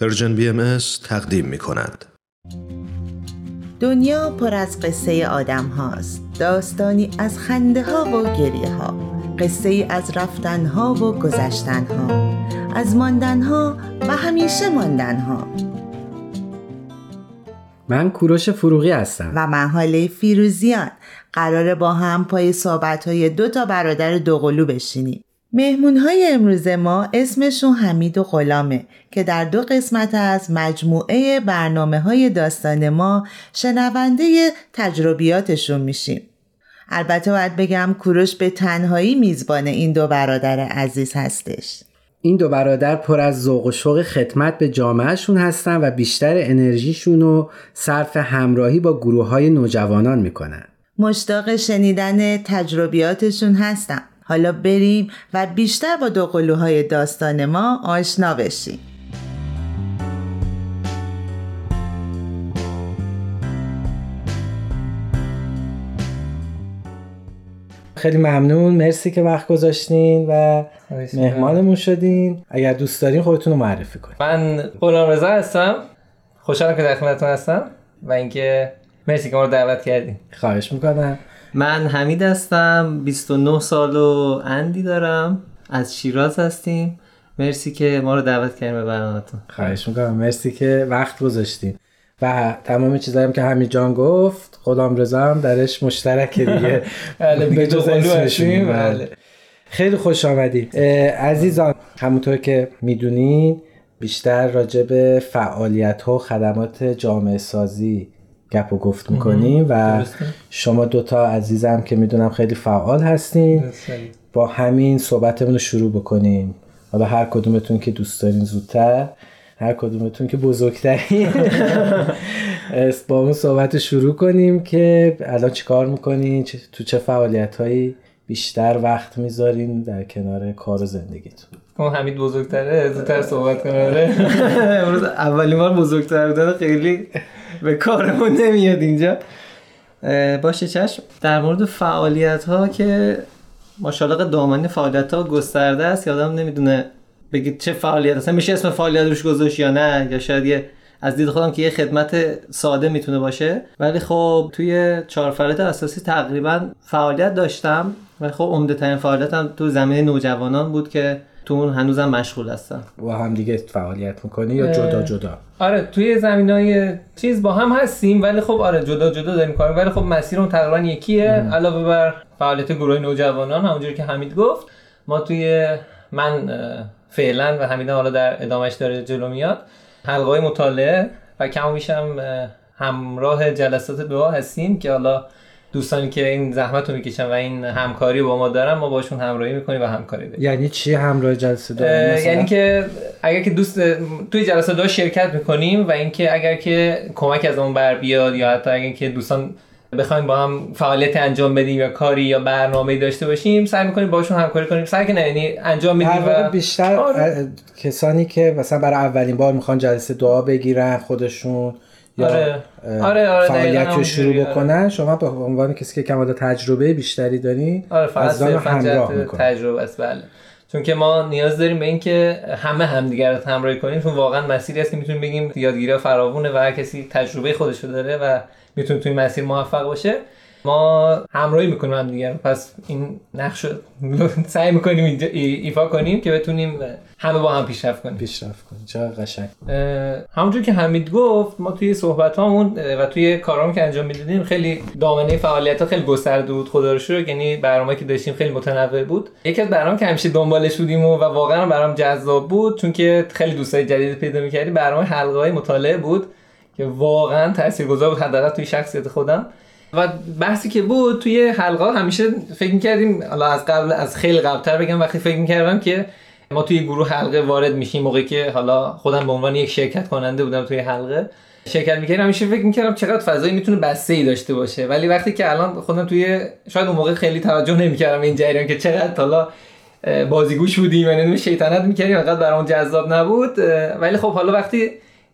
Persian BMS تقدیم می کند. دنیا پر از قصه آدم هاست. داستانی از خنده ها و گریه ها. قصه از رفتن ها و گذشتن ها. از ماندن ها و همیشه ماندن ها. من کوروش فروغی هستم. و من هاله فیروزیان. قراره با هم پای صحبت های دو تا برادر دوقلو بشینیم. مهمون های امروز ما اسمشون حمید و غلامه که در دو قسمت از مجموعه برنامه های داستان ما شنونده تجربیاتشون میشیم. البته باید بگم کوروش به تنهایی میزبان این دو برادر عزیز هستش. این دو برادر پر از ذوق و شوق خدمت به جامعهشون هستن و بیشتر انرژیشون رو صرف همراهی با گروه های نوجوانان می‌کنن. مشتاق شنیدن تجربیاتشون هستم. حالا بریم و بیشتر با دو قلوهای داستان ما آشنا بشیم. خیلی ممنون. مرسی که وقت گذاشتین و مهمانمون شدین. اگر دوست دارین خودتون رو معرفی کنید من غلام رضا هستم. خوشحالم که در خدمتتون هستم و اینکه مرسی که ما رو دعوت کردین خواهش می‌کنم. من حمید هستم 29 سال و اندی دارم. از شیراز هستیم. مرسی که ما رو دعوت کردیم به برنامه‌تون. خواهش می‌کنم. مرسی که وقت گذاشتین. و تمام چیزایی که حمید جان گفت خدام رضا هم درش مشترک دیگه. بله به جز بله. خیلی خوش آمدید عزیزان همونطور که می‌دونین بیشتر راجع به فعالیت ها و خدمات جامعه سازی گپ و گفت می‌کنیم و شما دوتا عزیزم که می‌دونم خیلی فعال هستین با همین صحبتمون رو شروع بکنیم. حالا هر کدومتون که دوست دارین زودتر هر کدومتون که بزرگترین. با اون صحبت شروع کنیم که الان چیکار می‌کنین؟ تو چه فعالیت هایی بیشتر وقت می‌ذارین در کنار کار و زندگیتون؟ اون حمید بزرگتره زودتر صحبت کنه آره. امروز اولین بار بزرگتر بودن خیلی به کارمون نمیاد اینجا. باشه چشم. در مورد فعالیت ها که ماشاءالله دامن فعالیت ها گسترده است یادم نمی‌دونه بگید چه فعالیت اصلا میشه اسم فعالیت روش گذاشت یا نه؟ یا شاید یه از دید خودم که یه خدمت ساده می‌تونه باشه. ولی خب توی چهار فعالیت اساسی تقریبا فعالیت داشتم. و خب عمده ترین فعالیتم تو زمینه نوجوانان بود که تو اون هنوزم مشغول هستم با هم دیگه فعالیت می‌کنی یا جدا جدا؟ آره توی زمین های چیز با هم هستیم ولی خب آره جدا جدا داریم کار. ولی خب مسیرمون تقریبا یکیه. علاوه بر فعالیت گروه نوجوانان همونجوری که حمید گفت ما توی من فعلا و حمیدم حالا در ادامهش داره جلو میاد حلقه مطالعه و کم بیشم همراه جلسات دعا هستیم که حالا دوستانی که این زحمت رو می‌کشن و این همکاری با ما دارن ما باشون همراهی می‌کنیم و همکاری داریم. یعنی چی همراه جلسه داریم؟ یعنی که اگر که دوست توی جلسه دعا شرکت می‌کنیم و اینکه اگر که کمک از اون بر بیاد یا حتی اگر که دوستان بخوایم با هم فعالیت انجام بدیم یا کاری یا برنامه داشته باشیم سعی می‌کنیم باشون همکاری کنیم. سعی که نه یعنی انجام میدیم و بیشتر آره. کسانی که مثلا برای اولین بار می‌خوان جلسه دعا بگیرن خودشون آره. آره آره فعالیت رو شروع بکنن؟ شما به عنوان کسی که کمال تجربه بیشتری دارین آره از همراه تجربه است بله. چون که ما نیاز داریم به اینکه همه همدیگر رو همراهی کنیم چون واقعا مسیری است که می‌تونیم بگیم یادگیری فراوونه و هر کسی تجربه خودش رو داره و می‌تونه توی مسیر موفق باشه. ما همراهی می‌کنیم هم دیگر پس این نقش سعی می‌کنیم ایفا کنیم که بتونیم همه با هم پیشرفت کنیم. پیشرفت کنیم. چقدر قشنگ. همونجور که حمید گفت ما توی صحبت هامون و توی کارامون که انجام می‌دادیم خیلی دامنه فعالیت ها خیلی گسترده بود. خدا رو شکر یعنی برنامه که داشتیم خیلی متنوع بود. یکی از برنامه که همیشه دنبالش بودیم و, و واقعا برام جذاب بود چون که خیلی دوستای جدید پیدا می‌کردیم برنامه حلقه های مطالعه بود که واقعا تاثیرگذار بود. حداقل توی شخصیت خودم. و بحثی که بود توی حلقه همیشه فکر می‌کردیم حالا از قبل از خیلی قبلتر بگم وقتی فکر می‌کردم که ما توی گروه حلقه وارد میشیم موقعی که حالا خودم به عنوان یک شرکت کننده بودم توی حلقه شرکت می‌کردم همیشه فکر می‌کردم چقدر فضایی می‌تونه بسته ای داشته باشه. ولی وقتی که الان خودم توی شاید اون موقع خیلی توجه نمی‌کردم این جریان که چقدر حالا بازیگوش بودیم یعنی شیطنت می‌کردیم فقط برام جذاب نبود. ولی خب حالا وقتی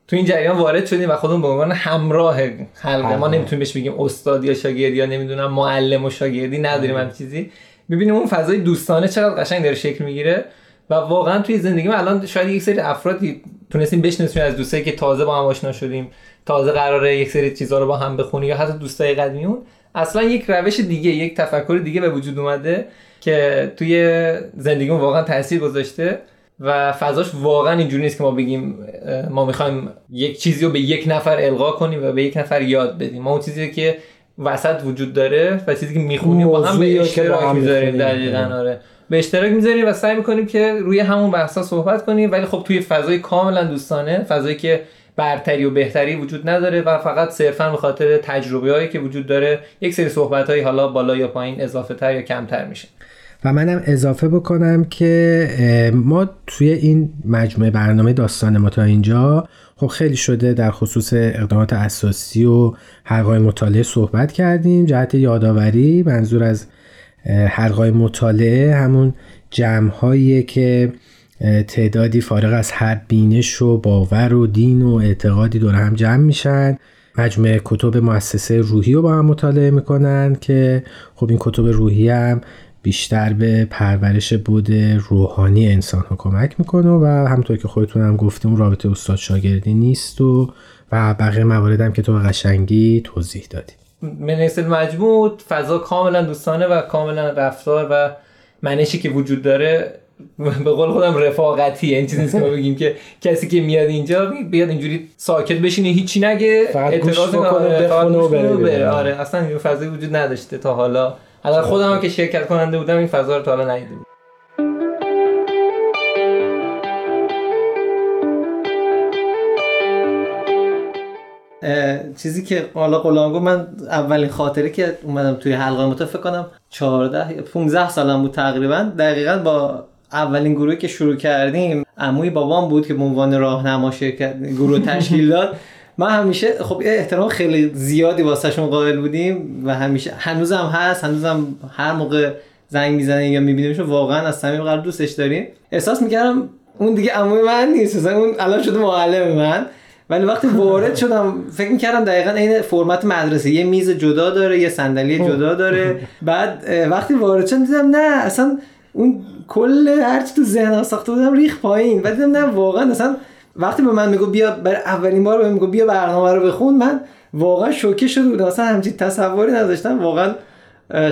تو این جریان وارد شدیم و خودمون به عنوان همراه حلقه ما نمی‌تونیم بهش بگیم استاد یا شاگرد یا نمی‌دونم معلم و شاگردی نداریم هم چیزی. می‌بینیم اون فضای دوستانه چقدر قشنگ داره شکل می‌گیره و واقعا توی زندگی من الان شاید یک سری افرادی تونستیم بشناسیم از دوستایی که تازه با هم آشنا شدیم تازه قراره یک سری چیزا رو با هم بخونیم یا حتی دوستای قدیمیون اصلا یک روش دیگه یک تفکر دیگه به وجود اومده که توی زندگیمون واقعا تاثیر گذاشته. و فضاش واقعا اینجوری نیست که ما بگیم ما می‌خوایم یک چیزی رو به یک نفر القا کنیم و به یک نفر یاد بدیم. ما اون چیزی که وسط وجود داره و چیزی که می‌خونیم با هم به اشتراک می‌ذاریم دقیقا آره. به اشتراک می‌ذاریم و سعی می‌کنیم که روی همون بحثا صحبت کنیم ولی خب توی فضای کاملا دوستانه فضایی که برتری و بهتری وجود نداره و فقط صرفا به خاطر تجربه هایی که وجود داره یک سری صحبت هایی حالا بالا یا پایین اضافه تر یا کمتر میشه. و منم اضافه بکنم که ما توی این مجموعه برنامه داستان ما تا اینجا خب خیلی شده در خصوص اقدامات اساسی و حلقای مطالعه صحبت کردیم. جهت یادآوری منظور از حلقای مطالعه همون جمع که تعدادی فارغ از هر بینش و باور و دین و اعتقادی دور هم جمع میشن. مجموعه کتب مؤسسه روحی رو با هم مطالعه می‌کنن که خب این کتب روحی هم بیشتر به پرورش بود روحانی انسان ها کمک می‌کنه و همطور که خودتون هم گفتیم رابطه استاد شاگردی نیست و و بقیه موارد هم که تو قشنگی توضیح دادی. منیسل مجموع فضا کاملا دوستانه و کاملا رفتار و منشی که وجود داره به قول خودم رفاقتی این چیزی نیست که بگیم که کسی که میاد اینجا بیاد اینجوری ساکت بشینه هیچی نگه. اعتراض کنه بخونه و بره, بره. آره اصلا این فضایی وجود نداشته تا حالا. حالا خودم هم که شرکت کننده بودم این فضا رو تا حالا ندیده چیزی که حالا قلانگو من اولین خاطره که اومدم توی حلقه متفق فکر کنم 14 15 سالم بود تقریبا. دقیقا با اولین گروهی که شروع کردیم عموی بابام بود که به عنوان راهنما شرکت گروه تشکیل داد. ما همیشه خب احترام خیلی زیادی واسهشون قائل بودیم و همیشه هنوزم هست هنوزم هر موقع زنگ می‌زنه یا میبینیمشون واقعا از صمیم قلب دوستش داریم. احساس می‌کردم اون دیگه عموی من نیست مثلا اون الان شده معلم من. ولی وقتی وارد شدم فکر می‌کردم دقیقا این فرمت مدرسه یه میز جدا داره یه صندلی جدا داره. بعد وقتی وارد شدم دیدم نه اصلا اون کل هرچی تو ذهنم ساخته بودم ریخ پایین. و دیدم نه واقعا اصلا وقتی به من میگو بیا برای اولین بار به میگو بیا برنامه رو بخون من واقعا شوکه شده بودم. اصلا همچین تصوری نداشتم. واقعا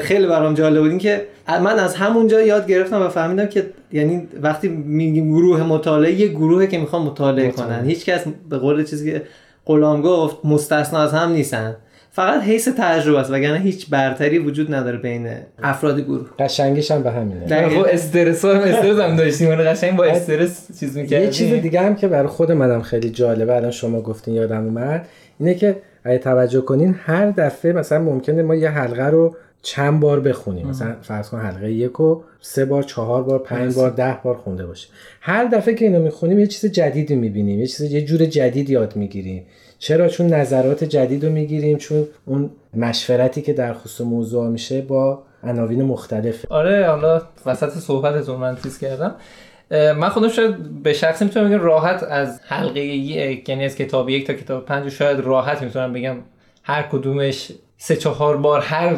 خیلی برام جالب بود. که من از همونجا یاد گرفتم و فهمیدم که یعنی وقتی میگیم گروه مطالعه یه گروهه که می‌خوان مطالعه, کنن. هیچ کس به قول چیزی که غلام گفت مستثنا از هم نیستن. فقط حیث تجربه است وگرنه هیچ برتری وجود نداره بین افراد گروه. قشنگیش هم به همینه. در خب استرس هم استرس هم داشتیم. اون قشنگ با استرس چیز می‌کردیم. یه چیز دیگه هم که برای خود منم خیلی جالبه الان شما گفتین یادم اومد اینه که اگه توجه کنین هر دفعه مثلا ممکنه ما یه حلقه رو چند بار بخونیم. مثلا فرض کن حلقه یک و سه بار چهار بار پنج بار ده بار خونده باشه هر دفعه که اینو می‌خونیم یه چیز جدیدی می‌بینیم یه چیز یه جور جدید یاد می‌گیریم. چرا؟ چون نظرات جدید رو می‌گیریم چون اون مشورتی که در خصوص موضوع میشه با عناوین مختلف. آره حالا وسط صحبتتون من چیز کردم. من خودم شاید به شخصی می‌تونم بگم راحت از حلقه یک یعنی از کتاب یک تا کتاب پنج شاید راحت می‌تونم بگم هر کدومش سه چهار بار هر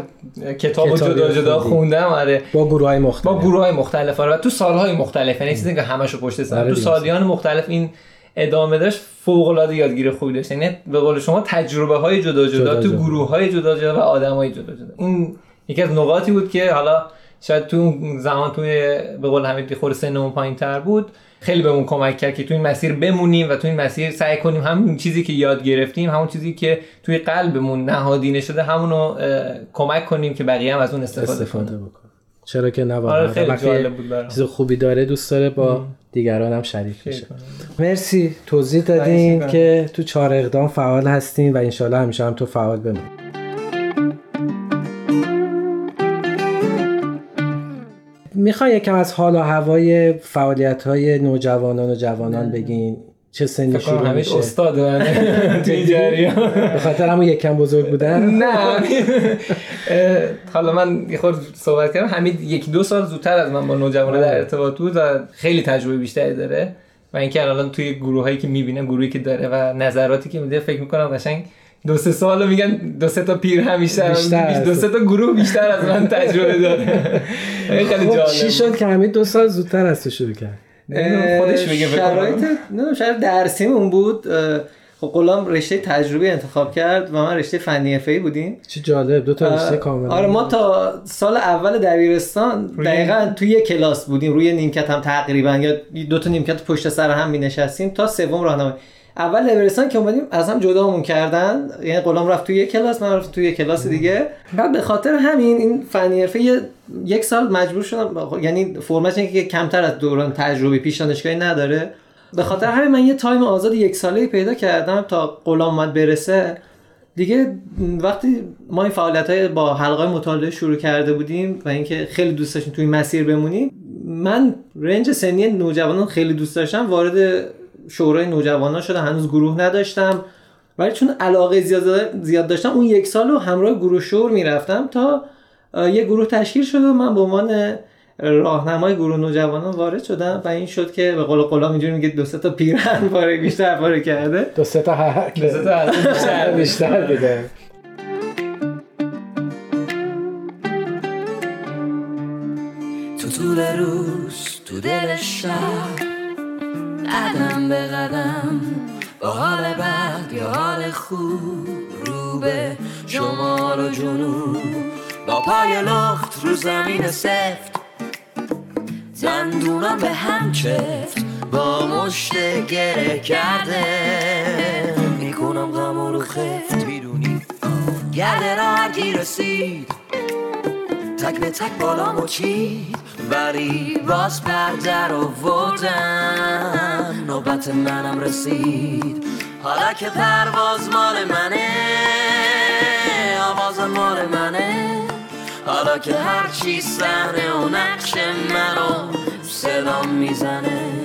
کتاب جدا جدا خوندم آره. با گروه های مختلف. با گروه های مختلف آره. تو سالهای مختلف یعنی چیزی که همشو پشت سر. آره تو سالیان مختلف این ادامه داشت فوق العاده یادگیری خوبی داشت. یعنی به قول شما تجربه های جدا جدا, جدا تو گروه های جدا جدا و آدم های جدا جدا. این یکی از نقاطی بود که حالا شاید تو زمان توی به قول حمید خور سنمون پایین تر بود خیلی بهمون کمک کرد که تو این مسیر بمونیم و تو این مسیر سعی کنیم همون چیزی که یاد گرفتیم همون چیزی که توی قلبمون نهادینه شده همونو کمک کنیم که بقیه هم از اون استفاده, استفاده بکنن. چرا که نه آره خیلی جالب بود چیز خوبی داره دوست داره با دیگران هم شریک بشه. مرسی توضیح دادین که تو چهار اقدام فعال هستین و انشالله همیشه هم تو فعال بمون می‌خوای یکم از حال و هوای فعالیت های نوجوانان و جوانان بگین؟ چه سنی شروع میشه استاد به خاطر همون یکم بزرگ بودن. نه حالا من یه خورد صحبت کردم. حمید یک دو سال زودتر از من با نوجوانان در ارتباط بود و خیلی تجربه بیشتری داره. و اینکه الان توی گروه هایی که می‌بینه گروهی که داره و نظراتی که میده فکر می‌کنم قشنگ دو سه سال میگن دو سه تا پیر هم بیشتر, دو سه تا گروه بیشتر از من تجربه داره. خیلی خب چی شد که همین دو سال زودتر از تو شروع کرد؟ خودش کنم. شرایط نه شرایط درسیمون بود. خب غلام رشته تجربی انتخاب کرد و من رشته فنی حرفه‌ای بودیم. چه جالب دو تا رشته کاملا آره ما تا سال اول دبیرستان دقیقا توی یه کلاس بودیم. روی نیمکت هم تقریبا یا دو تا نیمکت پشت سر هم می نشستیم تا سوم راهنمایی. اول دبیرستان که اومدیم از هم جدامون کردن. یعنی غلام رفت توی یه کلاس من رفت توی یه کلاس دیگه. بعد به خاطر همین این فنی حرفه یک سال مجبور شدم یعنی فرمتش که کمتر از دوران تجربی پیش دانشگاهی نداره. به خاطر همین من یه تایم آزاد یک ساله پیدا کردم تا غلام اومد برسه. دیگه وقتی ما این فعالیت های با حلقه مطالعه شروع کرده بودیم و اینکه خیلی دوست داشتیم توی مسیر بمونیم من رنج سنی نوجوانان خیلی دوست داشتم وارد شورای نوجوانان شدم هنوز گروه نداشتم. ولی چون علاقه زیاد, زیاد داشتم اون یک سال رو همراه گروه شور می‌رفتم تا یه گروه تشکیل شد و من به عنوان راهنمای گروه نوجوانان وارد شدم و این شد که به قول قلا اینجوری میگه دو سه تا پیرهن پاره بیشتر پاره کرده. دو سه تا بیشتر. بیشتر بده تو طول روز تو دل شب قدم به قدم با حال بد یا حال خوب رو به شمال و جنوب با پای لخت رو زمین سفت. دندونم به هم چفت با مشت گره کرده. می‌کنم غم رو خفت. می‌دونی گرد را گیر رسید. تک به تک بالامو چید. ولی باز پردر آوردم نوبت منم رسید. حالا که پرواز مال منه آواز مال منه. حالا که هرچی صحنه و نقش منو صدام می‌زنه.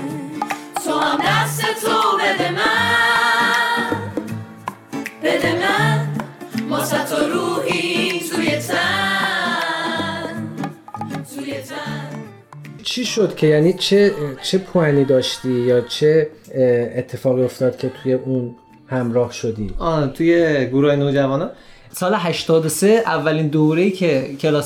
تو هم دست تو بده من. بده من. ما تا روحی توی چی شد که یعنی چه چه پوانی داشتی یا چه اتفاقی افتاد که توی اون همراه شدی؟ آه توی گروه نوجوانان سال 83 اولین دوره‌ای که فکر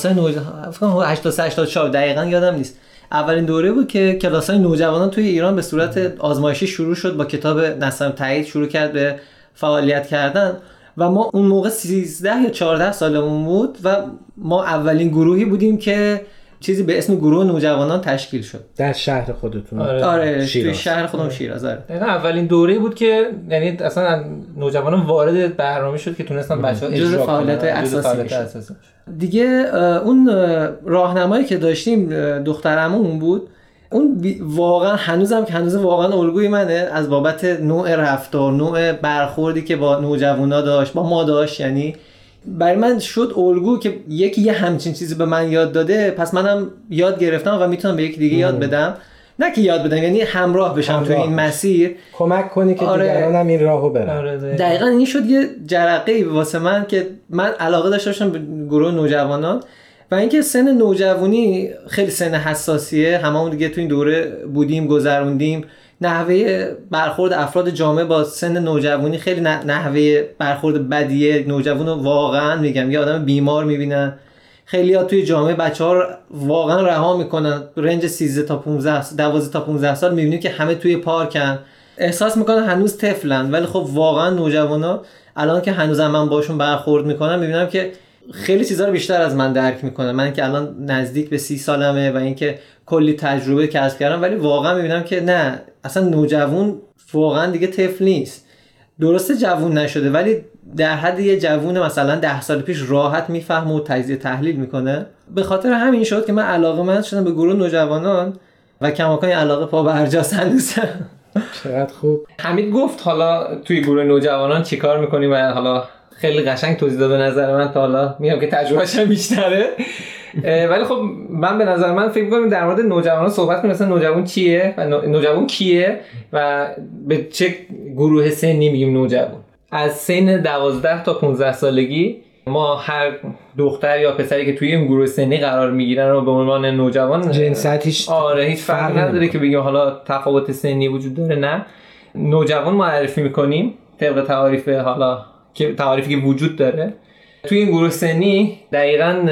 کنم 83 84 دقیقا یادم نیست. اولین دوره بود که کلاسای نوجوانان توی ایران به صورت آزمایشی شروع شد با کتاب نسم تایید شروع کرد به فعالیت کردن. و ما اون موقع 13 یا 14 سالمون بود و ما اولین گروهی بودیم که چیزی به اسم گروه نوجوانان تشکیل شد در شهر خودتون آره. آره توی شیراز. شهر خودم شیراز آره اولین دوره بود که یعنی اصلا نوجوانان وارد برنامه شد که تونستن بچه ها جزء اجرا فعالیت اساسی فعالیت می‌شد. اساسی. دیگه اون اه، راهنمایی که داشتیم دخترمون بود اون واقعا هنوزم که هنوز واقعا الگوی منه از بابت نوع رفتار نوع برخوردی که با نوجوانا داشت با ما داشت یعنی برای من شد الگو که یکی یه همچین چیزی به من یاد داده پس منم یاد گرفتم و می‌تونم به یکی دیگه یاد بدم. نه که یاد بدم یعنی همراه بشم همراه توی این. مسیر. کمک کنی که آره. دیگران هم این راهو برن. آره دقیقاً. دقیقا این شد یه جرقه ای واسه من که من علاقه داشته باشم به گروه نوجوانان. و اینکه سن نوجوانی خیلی سن حساسیه. هممون دیگه تو این دوره بودیم گذروندیم. نحوه برخورد افراد جامعه با سن نوجوانی خیلی نحوه برخورد بدیه. نوجوان واقعا میگم یه آدم بیمار می‌بینن. خیلی ها توی جامعه بچه ها واقعا رها می‌کنن. رنج 13 تا 15 12 تا 15 سال می‌بینیم که همه توی پارکن. احساس می‌کنن هنوز طفلن ولی خب واقعا نوجوانا الان که هنوزم من باشون برخورد می‌کنم می‌بینم که خیلی چیزا رو بیشتر از من درک می‌کنن. من که الان نزدیک به سی سالمه و اینکه کلی تجربه کسب کردم ولی واقعا می‌بینم که نه. اصلا نوجوان واقعا دیگه طفل نیست. درسته جوون نشده ولی در حد یه جوون مثلا ده سال پیش راحت می‌فهمه و تجزیه تحلیل می‌کنه. به خاطر همین شد که من علاقه من شدم به گروه نوجوانان و کماکان این علاقه پا به ارجاس هنوزم چقدر خوب. حمید گفت حالا توی گروه نوجوانان چیکار می‌کنیم و حالا خیلی قشنگ توضیح داد به نظر من تا حالا میگم که تجربهش هم بیشتره. ولی خب من به نظر من فکر کنم در مورد نوجوانان صحبت کنیم. مثلا نوجوان چیه و نو- نوجوان کیه و به چه گروه سنی میگیم نوجوان؟ از سن 12 تا 15 سالگی ما هر دختر یا پسری که توی این گروه سنی قرار می‌گیرن رو به عنوان نوجوان جنسیت هیچ آره هیچ فرقی فرقی نداره که بگیم حالا تفاوت سنی وجود داره نه. نوجوان معرفی می‌کنیم طبق تعاریف حالا که تعاریفی که وجود داره. توی این گروه سنی دقیقا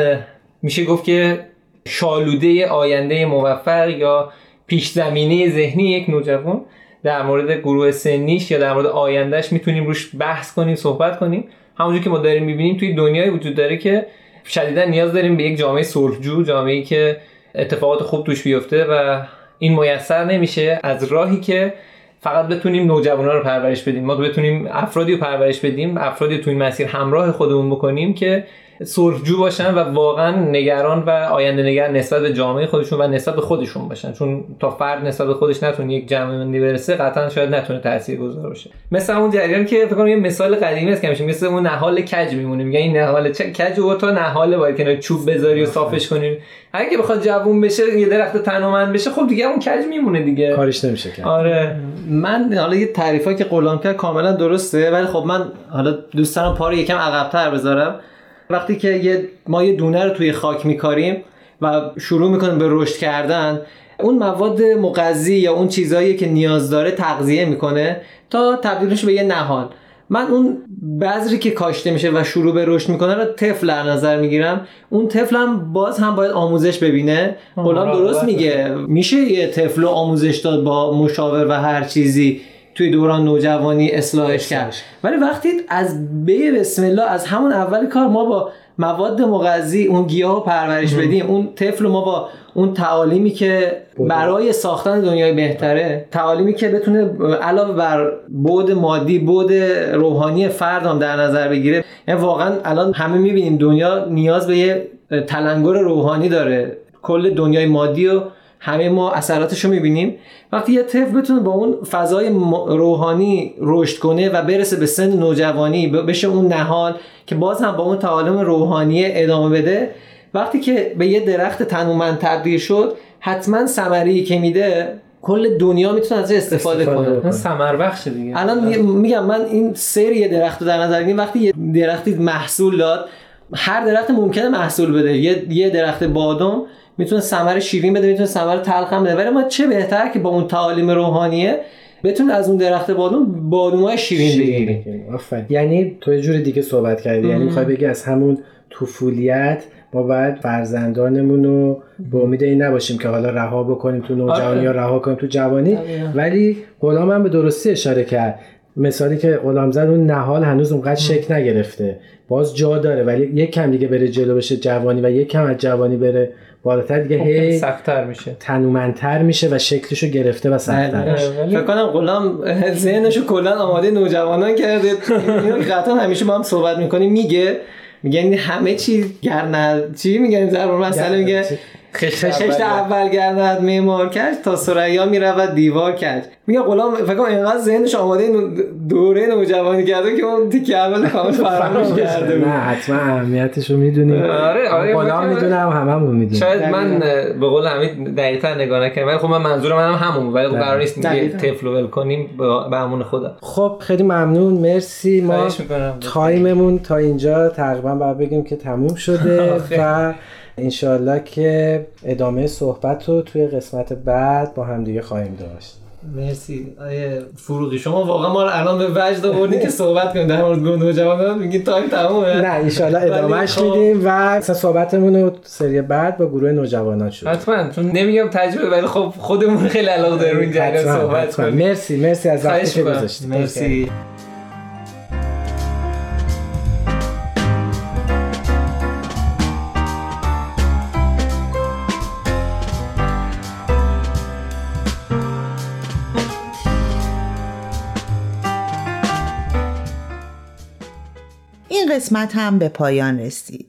میشه گفت که شالوده آینده موفق یا پیش زمینه ذهنی یک نوجوان در مورد گروه سنیش یا در مورد آیندهش می‌تونیم روش بحث کنیم صحبت کنیم. همونجور که ما داریم می‌بینیم توی دنیای وجود داره که شدیدا نیاز داریم به یک جامعه صلحجو جامعه که اتفاقات خوب توش بیفته و این میسر نمیشه از راهی که فقط بتونیم نوجوانا رو پرورش بدیم. ما بتونیم افرادی رو پرورش بدیم افرادی تو این مسیر همراه خودمون بکنیم که سرخجو باشن و واقعا نگران و آینده نگر نسبت به جامعه خودشون و نسبت به خودشون باشن. چون تا فرد نسبت به خودش نتونه یک جمع بندی برسه قطعا شاید نتونه تاثیرگذار باشه. مثل اون جریان که فکر کنم یه مثال قدیمی است که میشه. مثل اون نهال کج میمونه. میگه این نهال کج و تا نهال باید کنار چوب بذاری و صافش کنی. اگه بخواد جوون بشه یه درخت تنومند بشه خب دیگه اون کج میمونه دیگه. کارش نمیشه کرد. آره. من حالا یه تعریفی که غلام کرد کاملا درسته ولی خب من حالا دوست دارم پا رو یکم عقب‌تر بذارم. وقتی که یه ما یه دونه رو توی خاک میکاریم و شروع می‌کنیم به رشد کردن اون مواد مغذی یا اون چیزهایی که نیاز داره تغذیه می‌کنه تا تبدیلش به یه نهال من اون بذری که کاشته میشه و شروع به رشد می‌کنه رو طفل در نظر می‌گیرم. اون طفل هم باز هم باید آموزش ببینه. غلام درست میگه. میشه یه طفل رو آموزش داد با مشاور و هر چیزی؟ توی دوران نوجوانی اصلاحش کرد. ولی وقتی از بی بسم الله از همون اول کار ما با مواد مغذی اون گیاه پرورش بدیم اون طفل ما با اون تعالیمی که برای ساختن دنیای بهتره تعالیمی که بتونه علاوه بر بود مادی بود روحانی فرد هم در نظر بگیره. یعنی واقعا الان همه می‌بینیم دنیا نیاز به یه تلنگر روحانی داره. کل دنیای مادی و همه ما اثراتش رو می‌بینیم. وقتی یه طفل بتونه با اون فضای روحانی رشد کنه و برسه به سن نوجوانی بشه اون نهال که باز هم با اون تعالیم روحانی ادامه بده وقتی که به یه درخت تنومند تبدیل شد حتما ثمری که میده کل دنیا می‌تونه از استفاده, استفاده کنه. ثمر بخش دیگه. الان میگم من این سری یه درخت رو در نظر بگیریم وقتی یه درختی محصول داد هر درخت ممکنه محصول بده. یه, یه درخت بادام می‌تونه ثمر شیرین بده می‌تونه ثمر تلخ هم بده. ولی ما چه بهتر که با اون تعالیم روحانیه بتونه از اون درخت بادوم بادومای شیرین بگیریم. یعنی تو یه جور دیگه صحبت کردی. یعنی می‌خوای بگی از همون طفولیت ما باید فرزندانمون رو به امید این نباشیم که حالا رها بکنیم تو نوجوانی آره. یا رها کنیم تو جوانی. ولی غلام هم به درستی اشاره کرد. مثالی که غلام زد اون نهال هنوز اونقدر شک نگرفته. باز جا داره ولی یک کم دیگه بره جلو بشه جوانی و یک کم از جوانی بره بالاتر. دیگه هی سخت‌تر میشه. تنومندتر میشه و شکلشو گرفته و سخت‌تر میشه. فکر کنم غلام ذهنشو کلا آماده نوجوانان کرده. قطعا همیشه با هم صحبت می‌کنیم میگه میگه این همه چی گرنه چی میگن؟ ضرب مسئله میگه خشت اول گردد معمار کرد تا سریا می‌رود دیوار کرد میگه غلام فکر کنم اینقدر ذهنش آماده دوره نوجوانی کرده که اون تیکه اول کامل فراموش کرده نه حتما اهمیتش رو می‌دونیم. آره آره غلام می‌دونم هممون می‌دونیم. شاید من به قول حمید دقیق‌تر نگاه نکردم ولی خب من منظور منم همون ولی خب قرار نیست طفل ول کنیم به همون خدا خب خیلی ممنون. مرسی. ما. تایممون تا اینجا تقریبا باید بگیم که تموم شده و انشالله که ادامه صحبت رو توی قسمت بعد با هم دیگه خواهیم داشت. مرسی. آیه فروغی شما واقعا ما رو الان به وجد آوردین که صحبت کنیم. در مورد گروه نوجوانان میگین تایم تمومه. نه انشالله ادامهش خب. میدیم و اصلا صحبتمون رو سری بعد با گروه نوجوانان شد حتما چون نمیگم تجربه ولی خب خودمون خیلی علاقه داریم این صحبت. کنیم. مرسی مرسی از وقتی که. گذاشتید. مرسی. قسمت هم به پایان رسید.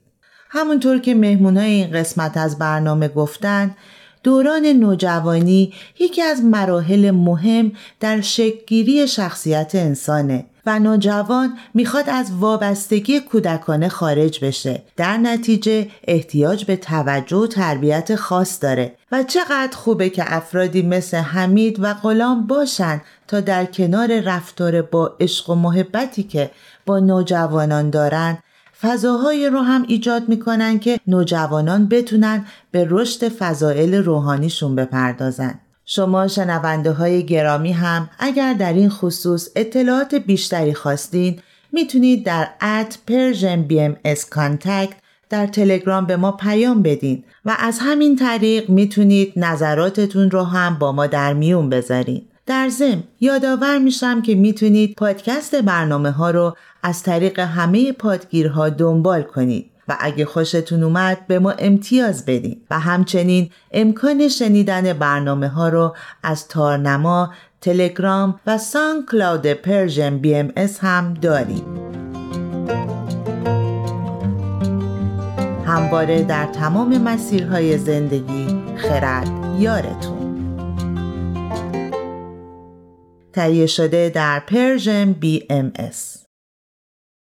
همونطور که مهمونای این قسمت از برنامه گفتن دوران نوجوانی یکی از مراحل مهم در شکلگیری شخصیت انسانه و نوجوان می‌خواد از وابستگی کودکانه خارج بشه در نتیجه احتیاج به توجه و تربیت خاص داره و چقدر خوبه که افرادی مثل حمید و غلام باشن تا در کنار رفتار با عشق و محبتی که با نوجوانان دارن فضاهایی رو هم ایجاد می‌کنن که نوجوانان بتونن به رشد فضائل روحانیشون بپردازن. شما شنونده های گرامی هم اگر در این خصوص اطلاعات بیشتری خواستین می‌تونید در at Persian BMS contact در تلگرام به ما پیام بدین و از همین طریق می‌تونید نظراتتون رو هم با ما در میون بذارین. در ضمن یادآور میشم که می‌تونید پادکست برنامه ها رو از طریق همه پادگیرها دنبال کنید و اگه خوشتون اومد به ما امتیاز بدین و همچنین امکان شنیدن برنامه ها رو از تارنما، تلگرام و SoundCloud Persian BMS هم داریم. همواره در تمام مسیرهای زندگی خرد یارتون تهیه شده در پرژن اس.